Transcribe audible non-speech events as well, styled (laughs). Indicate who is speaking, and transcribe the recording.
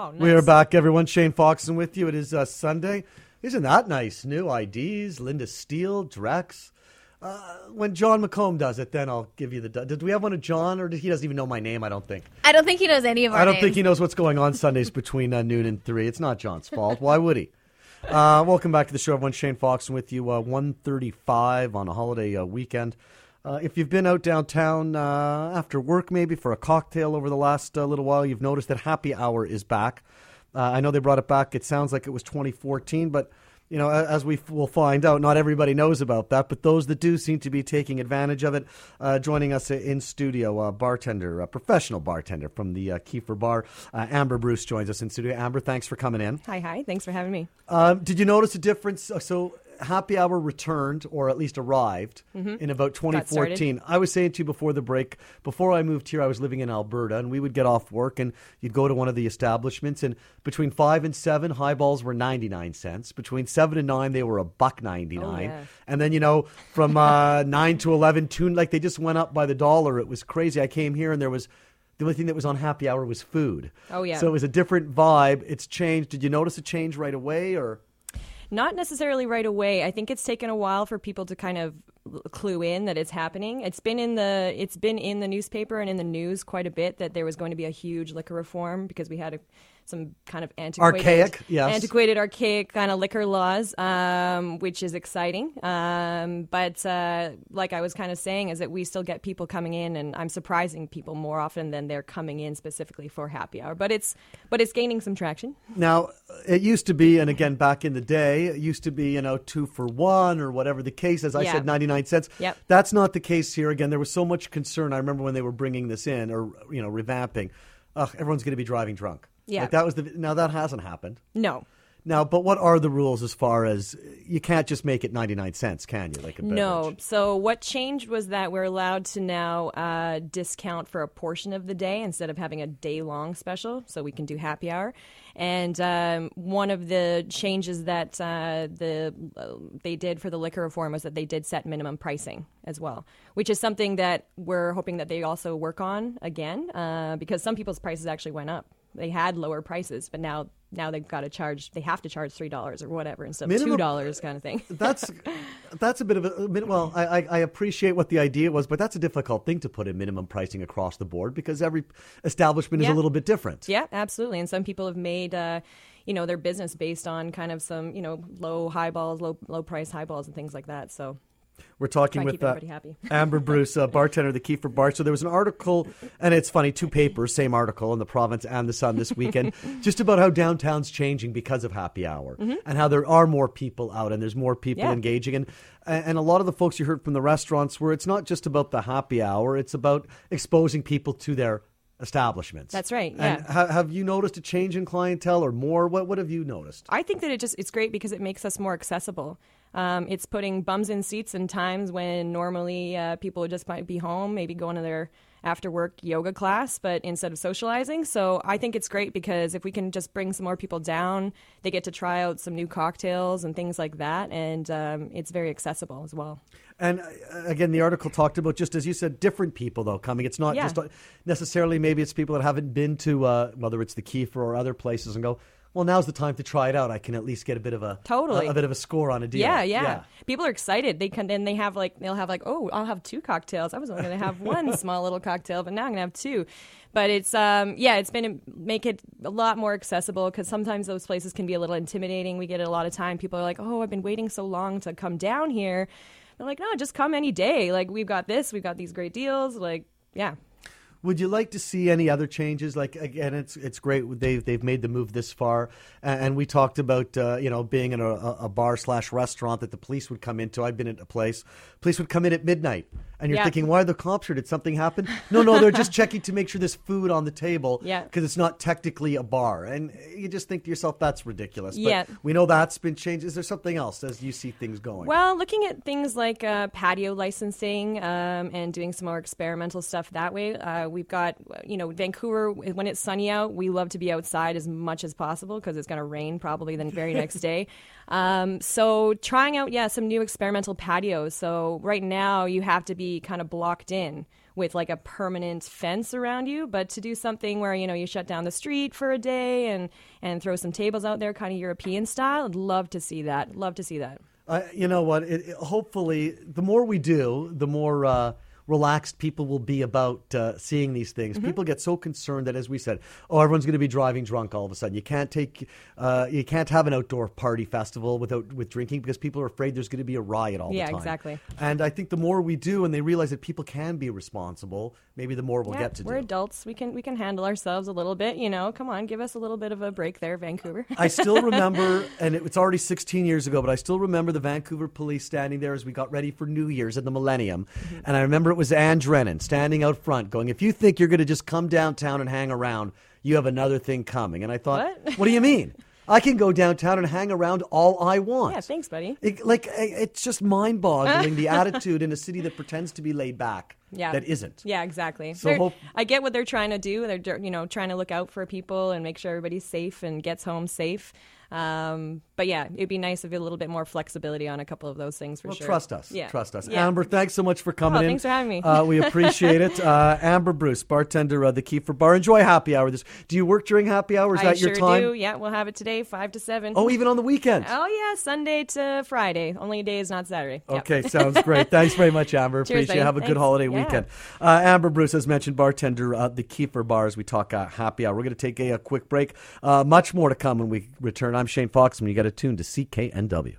Speaker 1: Oh, nice.
Speaker 2: We are back, everyone. Shane Foxman with you. It is uh, Sunday. Isn't that nice? New IDs, Linda Steele, Drex. Uh, when Jon McComb does it, then I'll give you the. Did we have one of Jon, or did, he doesn't even know my name? I don't think.
Speaker 3: I don't think he knows any of our
Speaker 2: I don't
Speaker 3: names.
Speaker 2: think he knows what's going on Sundays (laughs) between uh, noon and three. It's not Jon's fault. Why would he? Uh, welcome back to the show, everyone. Shane Foxman with you. Uh, One thirty-five on a holiday uh, weekend. Uh, if you've been out downtown uh, after work, maybe for a cocktail over the last uh, little while, you've noticed that Happy Hour is back. Uh, I know they brought it back. It sounds like it was 2014, but you know, as we f- will find out, not everybody knows about that. But those that do seem to be taking advantage of it. Uh, joining us in studio, uh, bartender, a professional bartender from the uh, Keefer Bar, uh, Amber Bruce joins us in studio. Amber, thanks for coming in.
Speaker 1: Hi, hi. Thanks for having me.
Speaker 2: Um, did you notice a difference? So, happy hour returned, or at least arrived, in about
Speaker 1: Mm-hmm. Got started.
Speaker 2: 2014. I was saying to you before the break, before I moved here, I was living in Alberta, and we would get off work, and you'd go to one of the establishments, and between five and seven, highballs were 99 cents. Between seven and nine, they were a buck 99.
Speaker 1: Oh, yeah.
Speaker 2: And then, you know, from uh, (laughs) nine to 11, two, like they just went up by the dollar. It was crazy. I came here, and there was. The only thing that was on happy hour was food.
Speaker 1: Oh, yeah.
Speaker 2: So it was a different vibe. It's changed. Did you notice a change right away, or?
Speaker 1: Not necessarily right away. I think it's taken a while for people to kind of clue in that it's happening. It's been in the it's been in the newspaper and in the news quite a bit that there was going to be a huge liquor reform because we had a, some kind of antiquated,
Speaker 2: Archaic, yes.
Speaker 1: antiquated, archaic kind of liquor laws, um, which is exciting. Um, but uh, like I was kind of saying, is that we still get people coming in, and I'm surprising people more often than they're coming in specifically for happy hour. But it's but it's gaining some traction.
Speaker 2: Now, it used to be, and again, back in the day, it used to be, you know, two for one or whatever the case. As I
Speaker 1: Yeah.
Speaker 2: said, 99 cents.
Speaker 1: Yep.
Speaker 2: That's not the case here. Again, there was so much concern. I remember when they were bringing this in or, you know, revamping. Ugh, everyone's going to be driving drunk.
Speaker 1: Yeah.
Speaker 2: Like that was the, now that hasn't happened.
Speaker 1: No,
Speaker 2: Now, but what are the rules as far as you can't just make it 99 cents, can you? Like a
Speaker 1: No. So what changed was that we're allowed to now uh, discount for a portion of the day instead of having a day long special. So we can do happy hour. And um, one of the changes that uh, the uh, they did for the liquor reform was that they did set minimum pricing as well, which is something that we're hoping that they also work on again uh, because some people's prices actually went up. They had lower prices, but now now they've got to charge. They have to charge three dollars or whatever instead of two dollars, kind of thing. (laughs)
Speaker 2: That's that's a bit of a, well. I, I I appreciate what the idea was, but that's a difficult thing to put in minimum pricing across the board because every establishment is a little bit different.
Speaker 1: Yeah, absolutely. And some people have made, uh, you know, their business based on kind of some, you know, low highballs, low low price highballs, and things like that. So
Speaker 2: We're talking with uh. (laughs) Amber Bruce, uh, bartender of the Keefer Bar. So there was an article, and it's funny, two papers, same article in the Province and the Sun this weekend, (laughs) just about how downtown's changing because of happy hour and how there are more people out and there's more people
Speaker 1: Mm-hmm. Yeah.
Speaker 2: engaging. And and a lot of the folks you heard from the restaurants where it's not just about the happy hour, it's about exposing people to their establishments.
Speaker 1: That's right,
Speaker 2: And
Speaker 1: yeah.
Speaker 2: ha- have you noticed a change in clientele or more? What what have you noticed?
Speaker 1: I think that it just it's great because it makes us more accessible. Um, it's putting bums in seats in times when normally uh, people just might be home, maybe going to their after work yoga class, but instead of socializing. So I think it's great because if we can just bring some more people down, they get to try out some new cocktails and things like that, and um, it's very accessible as well.
Speaker 2: And uh, again, the article talked about just as you said, different people though coming. It's not
Speaker 1: Yeah.
Speaker 2: just necessarily maybe it's people that haven't been to uh, whether it's the Keefer or other places and go. Well, now's the time to try it out. I can at least get a bit of a
Speaker 1: Totally.
Speaker 2: a, a bit of a score on a deal.
Speaker 1: Yeah, yeah, People are excited. They can then they have like they'll have like oh I'll have two cocktails. I was only going to have (laughs) one small little cocktail, but now I'm going to have two. But it's um yeah, it's been make it a lot more accessible because sometimes those places can be a little intimidating. We get it a lot of time. People are like oh I've been waiting so long to come down here. Like no just come any day. Like we've got this, we've got these great deals. Like yeah.
Speaker 2: Would you like to see any other changes? Like again, it's it's great they've they've made the move this far, and, and we talked about uh, you know being in a, a bar slash restaurant that the police would come into. I've been at a place, police would come in at midnight, and you're
Speaker 1: Yeah.
Speaker 2: thinking, why are the cops here? Did something happen? No, no, they're just (laughs) checking to make sure there's food on the table.
Speaker 1: Yeah.
Speaker 2: because it's not technically a bar, and you just think to yourself, that's ridiculous. But
Speaker 1: Yeah.
Speaker 2: we know that's been changed. Is there something else as you see things going?
Speaker 1: Well, looking at things like uh, patio licensing um, and doing some more experimental stuff that way. Uh, we've got, you know, Vancouver, when it's sunny out, we love to be outside as much as possible because it's going to rain probably the very next (laughs) day. Um, so trying out, yeah, some new experimental patios. So right now you have to be kind of blocked in with like a permanent fence around you, but to do something where you know you shut down the street for a day and and throw some tables out there, kind of European style. I'd love to see that. Love to see that.
Speaker 2: Uh, you know what? It, it, hopefully, the more we do, the more. Uh, relaxed people will be about uh, seeing these things. Mm-hmm. People get so concerned that, as we said, oh, everyone's going to be driving drunk all of a sudden. You can't take, uh, you can't have an outdoor party festival without with drinking because people are afraid there's going to be a riot all
Speaker 1: yeah,
Speaker 2: the time.
Speaker 1: Yeah, exactly.
Speaker 2: And I think the more we do, and they realize that people can be responsible, maybe the more we'll
Speaker 1: yeah,
Speaker 2: get to
Speaker 1: we're
Speaker 2: do.
Speaker 1: adults. We can we can handle ourselves a little bit. You know, come on, give us a little bit of a break there, Vancouver.
Speaker 2: I still (laughs) remember, and it's already 16 years ago, but I still remember the Vancouver police standing there as we got ready for New Year's at the Millennium, mm-hmm. and I remember it was Anne Drennan standing out front going, if you think you're going to just come downtown and hang around, you have another thing coming. And I thought,
Speaker 1: what,
Speaker 2: what do you mean? I can go downtown and hang around all I want.
Speaker 1: Yeah, thanks, buddy.
Speaker 2: It, like it's just mind-boggling the (laughs) attitude in a city that pretends to be laid back.
Speaker 1: Yeah.
Speaker 2: that isn't.
Speaker 1: Yeah, exactly.
Speaker 2: So hope-
Speaker 1: I get what they're trying to do. They're you know trying to look out for people and make sure everybody's safe and gets home safe. Um, but yeah, it'd be nice if you a little bit more flexibility on a couple of those things for
Speaker 2: well,
Speaker 1: sure.
Speaker 2: Trust us.
Speaker 1: Yeah.
Speaker 2: Trust us.
Speaker 1: Yeah.
Speaker 2: Amber, thanks so much for coming
Speaker 1: oh,
Speaker 2: in.
Speaker 1: Thanks for having me.
Speaker 2: Uh, we appreciate it. (laughs) Uh, Amber Bruce, bartender of the Keefer Bar. Enjoy happy hour. This. Do you work during happy hour? Is
Speaker 1: I
Speaker 2: that
Speaker 1: sure
Speaker 2: your time?
Speaker 1: do. Yeah, we'll have it today, five to seven.
Speaker 2: Oh, even on the weekend.
Speaker 1: Oh yeah, Sunday to Friday. Only day is not Saturday. Yep.
Speaker 2: Okay, sounds great. (laughs) Thanks very much, Amber.
Speaker 1: Cheers,
Speaker 2: Appreciate it. Have a good holiday
Speaker 1: Yeah.
Speaker 2: weekend. Uh, Amber Bruce, as mentioned, bartender at the Keefer Bar as we talk uh, happy hour. We're going to take a, a quick break. Uh, much more to come when we return. I'm Shane Fox, and you got to tune to CKNW.